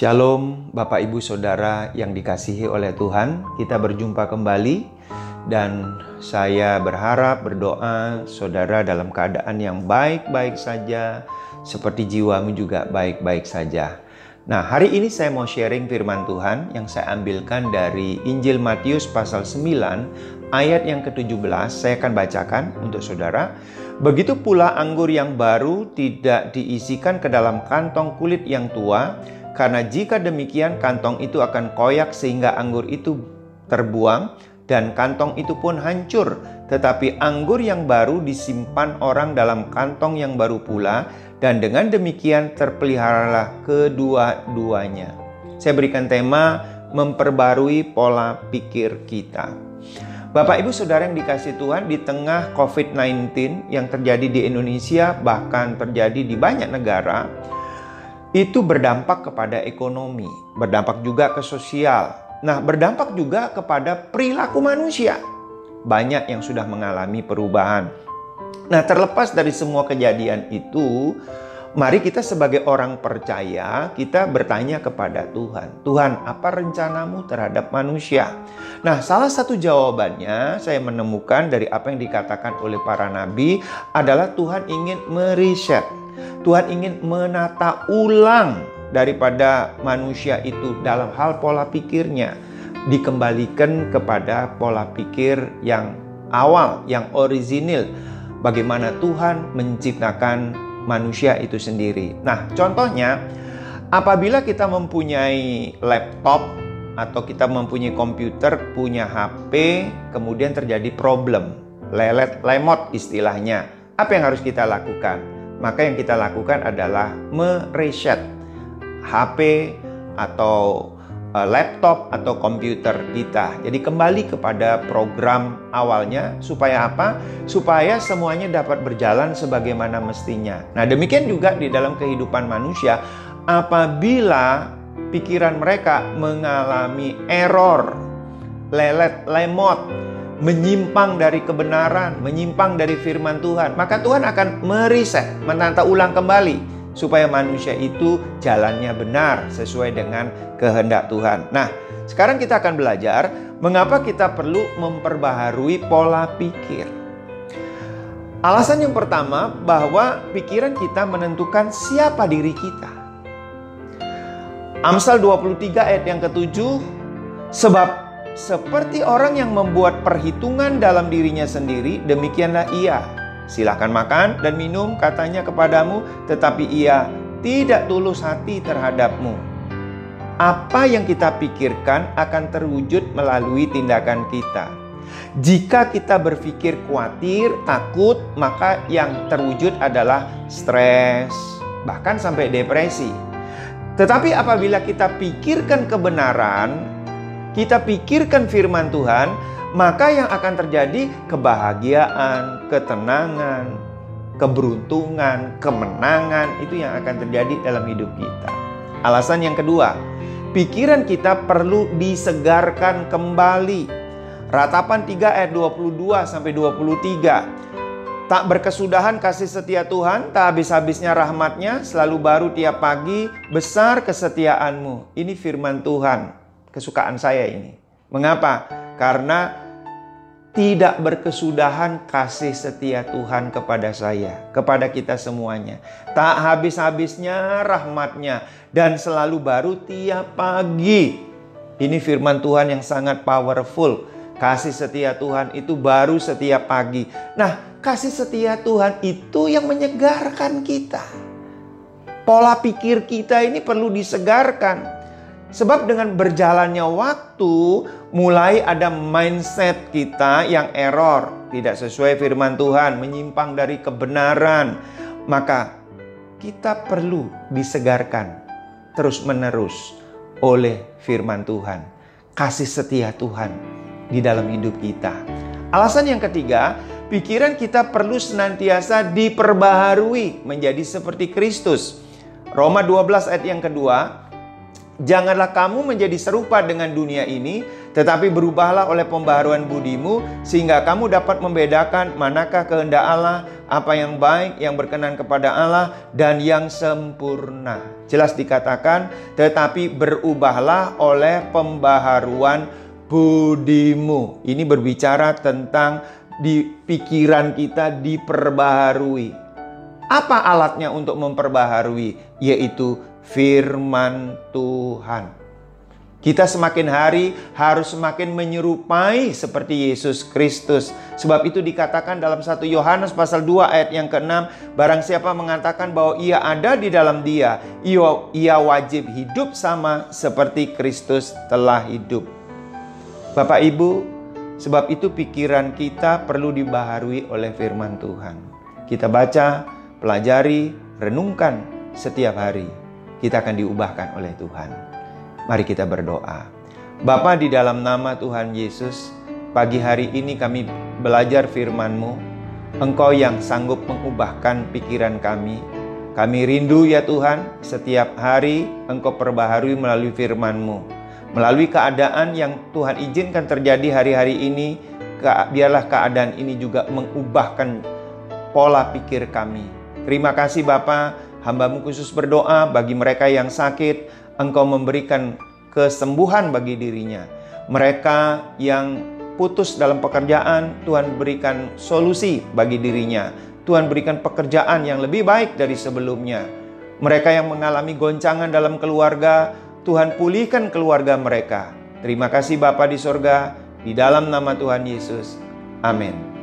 Shalom Bapak Ibu Saudara yang dikasihi oleh Tuhan. Kita berjumpa kembali Dan saya berharap berdoa Saudara dalam keadaan yang baik-baik saja Seperti jiwamu juga baik-baik saja. Nah hari ini saya mau sharing firman Tuhan Yang saya ambilkan dari Injil Matius pasal 9 Ayat yang ke-17 Saya akan bacakan untuk saudara. Begitu pula anggur yang baru tidak diisikan ke dalam kantong kulit yang tua karena jika demikian kantong itu akan koyak sehingga anggur itu terbuang dan kantong itu pun hancur. Tetapi anggur yang baru disimpan orang dalam kantong yang baru pula dan dengan demikian terpeliharalah kedua-duanya. Saya berikan tema memperbarui pola pikir kita. Bapak Ibu Saudara yang dikasih Tuhan di tengah COVID-19 yang terjadi di Indonesia bahkan terjadi di banyak negara, itu berdampak kepada ekonomi, berdampak juga ke sosial. Nah, berdampak juga kepada perilaku manusia. Banyak yang sudah mengalami perubahan. Nah, terlepas dari semua kejadian itu, mari kita sebagai orang percaya, kita bertanya kepada Tuhan. Tuhan, apa rencanamu terhadap manusia? Nah, salah satu jawabannya saya menemukan dari apa yang dikatakan oleh para nabi adalah Tuhan ingin meriset Tuhan ingin menata ulang daripada manusia itu dalam hal pola pikirnya dikembalikan kepada pola pikir yang awal, yang orisinil. Bagaimana Tuhan menciptakan manusia itu sendiri. Nah, contohnya apabila kita mempunyai laptop atau kita mempunyai komputer, punya HP, kemudian terjadi problem, lelet lemot istilahnya. Apa yang harus kita lakukan? Maka yang kita lakukan adalah mereset HP atau uh, laptop atau komputer kita. Jadi kembali kepada program awalnya supaya apa? Supaya semuanya dapat berjalan sebagaimana mestinya. Nah, demikian juga di dalam kehidupan manusia apabila pikiran mereka mengalami error, lelet, lemot, menyimpang dari kebenaran, menyimpang dari firman Tuhan, maka Tuhan akan meriset, menata ulang kembali supaya manusia itu jalannya benar sesuai dengan kehendak Tuhan. Nah, sekarang kita akan belajar mengapa kita perlu memperbaharui pola pikir. Alasan yang pertama bahwa pikiran kita menentukan siapa diri kita. Amsal 23 ayat yang ketujuh, sebab seperti orang yang membuat perhitungan dalam dirinya sendiri, demikianlah ia. Silahkan makan dan minum, katanya kepadamu, tetapi ia tidak tulus hati terhadapmu. Apa yang kita pikirkan akan terwujud melalui tindakan kita. Jika kita berpikir khawatir, takut, maka yang terwujud adalah stres, bahkan sampai depresi. Tetapi apabila kita pikirkan kebenaran, kita pikirkan firman Tuhan, maka yang akan terjadi kebahagiaan, ketenangan, keberuntungan, kemenangan itu yang akan terjadi dalam hidup kita. Alasan yang kedua, pikiran kita perlu disegarkan kembali. Ratapan 3 ayat 22 sampai 23. Tak berkesudahan kasih setia Tuhan, tak habis-habisnya rahmatnya, selalu baru tiap pagi, besar kesetiaanmu. Ini firman Tuhan kesukaan saya ini. Mengapa? Karena tidak berkesudahan kasih setia Tuhan kepada saya, kepada kita semuanya. Tak habis-habisnya rahmatnya dan selalu baru tiap pagi. Ini firman Tuhan yang sangat powerful. Kasih setia Tuhan itu baru setiap pagi. Nah, kasih setia Tuhan itu yang menyegarkan kita. Pola pikir kita ini perlu disegarkan. Sebab dengan berjalannya waktu mulai ada mindset kita yang error, tidak sesuai firman Tuhan, menyimpang dari kebenaran. Maka kita perlu disegarkan terus-menerus oleh firman Tuhan. Kasih setia Tuhan di dalam hidup kita. Alasan yang ketiga, pikiran kita perlu senantiasa diperbaharui menjadi seperti Kristus. Roma 12 ayat yang kedua, Janganlah kamu menjadi serupa dengan dunia ini, tetapi berubahlah oleh pembaharuan budimu sehingga kamu dapat membedakan manakah kehendak Allah, apa yang baik, yang berkenan kepada Allah dan yang sempurna. Jelas dikatakan, tetapi berubahlah oleh pembaharuan budimu. Ini berbicara tentang di pikiran kita diperbaharui. Apa alatnya untuk memperbaharui? Yaitu firman Tuhan. Kita semakin hari harus semakin menyerupai seperti Yesus Kristus. Sebab itu dikatakan dalam 1 Yohanes pasal 2 ayat yang ke-6, barang siapa mengatakan bahwa ia ada di dalam dia, ia, ia wajib hidup sama seperti Kristus telah hidup. Bapak Ibu, sebab itu pikiran kita perlu dibaharui oleh firman Tuhan. Kita baca, pelajari, renungkan setiap hari. Kita akan diubahkan oleh Tuhan. Mari kita berdoa. Bapa di dalam nama Tuhan Yesus, pagi hari ini kami belajar firman-Mu. Engkau yang sanggup mengubahkan pikiran kami. Kami rindu ya Tuhan, setiap hari Engkau perbaharui melalui firman-Mu. Melalui keadaan yang Tuhan izinkan terjadi hari-hari ini, biarlah keadaan ini juga mengubahkan pola pikir kami. Terima kasih Bapak, hambamu khusus berdoa bagi mereka yang sakit, Engkau memberikan kesembuhan bagi dirinya. Mereka yang putus dalam pekerjaan, Tuhan berikan solusi bagi dirinya. Tuhan berikan pekerjaan yang lebih baik dari sebelumnya. Mereka yang mengalami goncangan dalam keluarga, Tuhan pulihkan keluarga mereka. Terima kasih Bapa di sorga, di dalam nama Tuhan Yesus. Amin.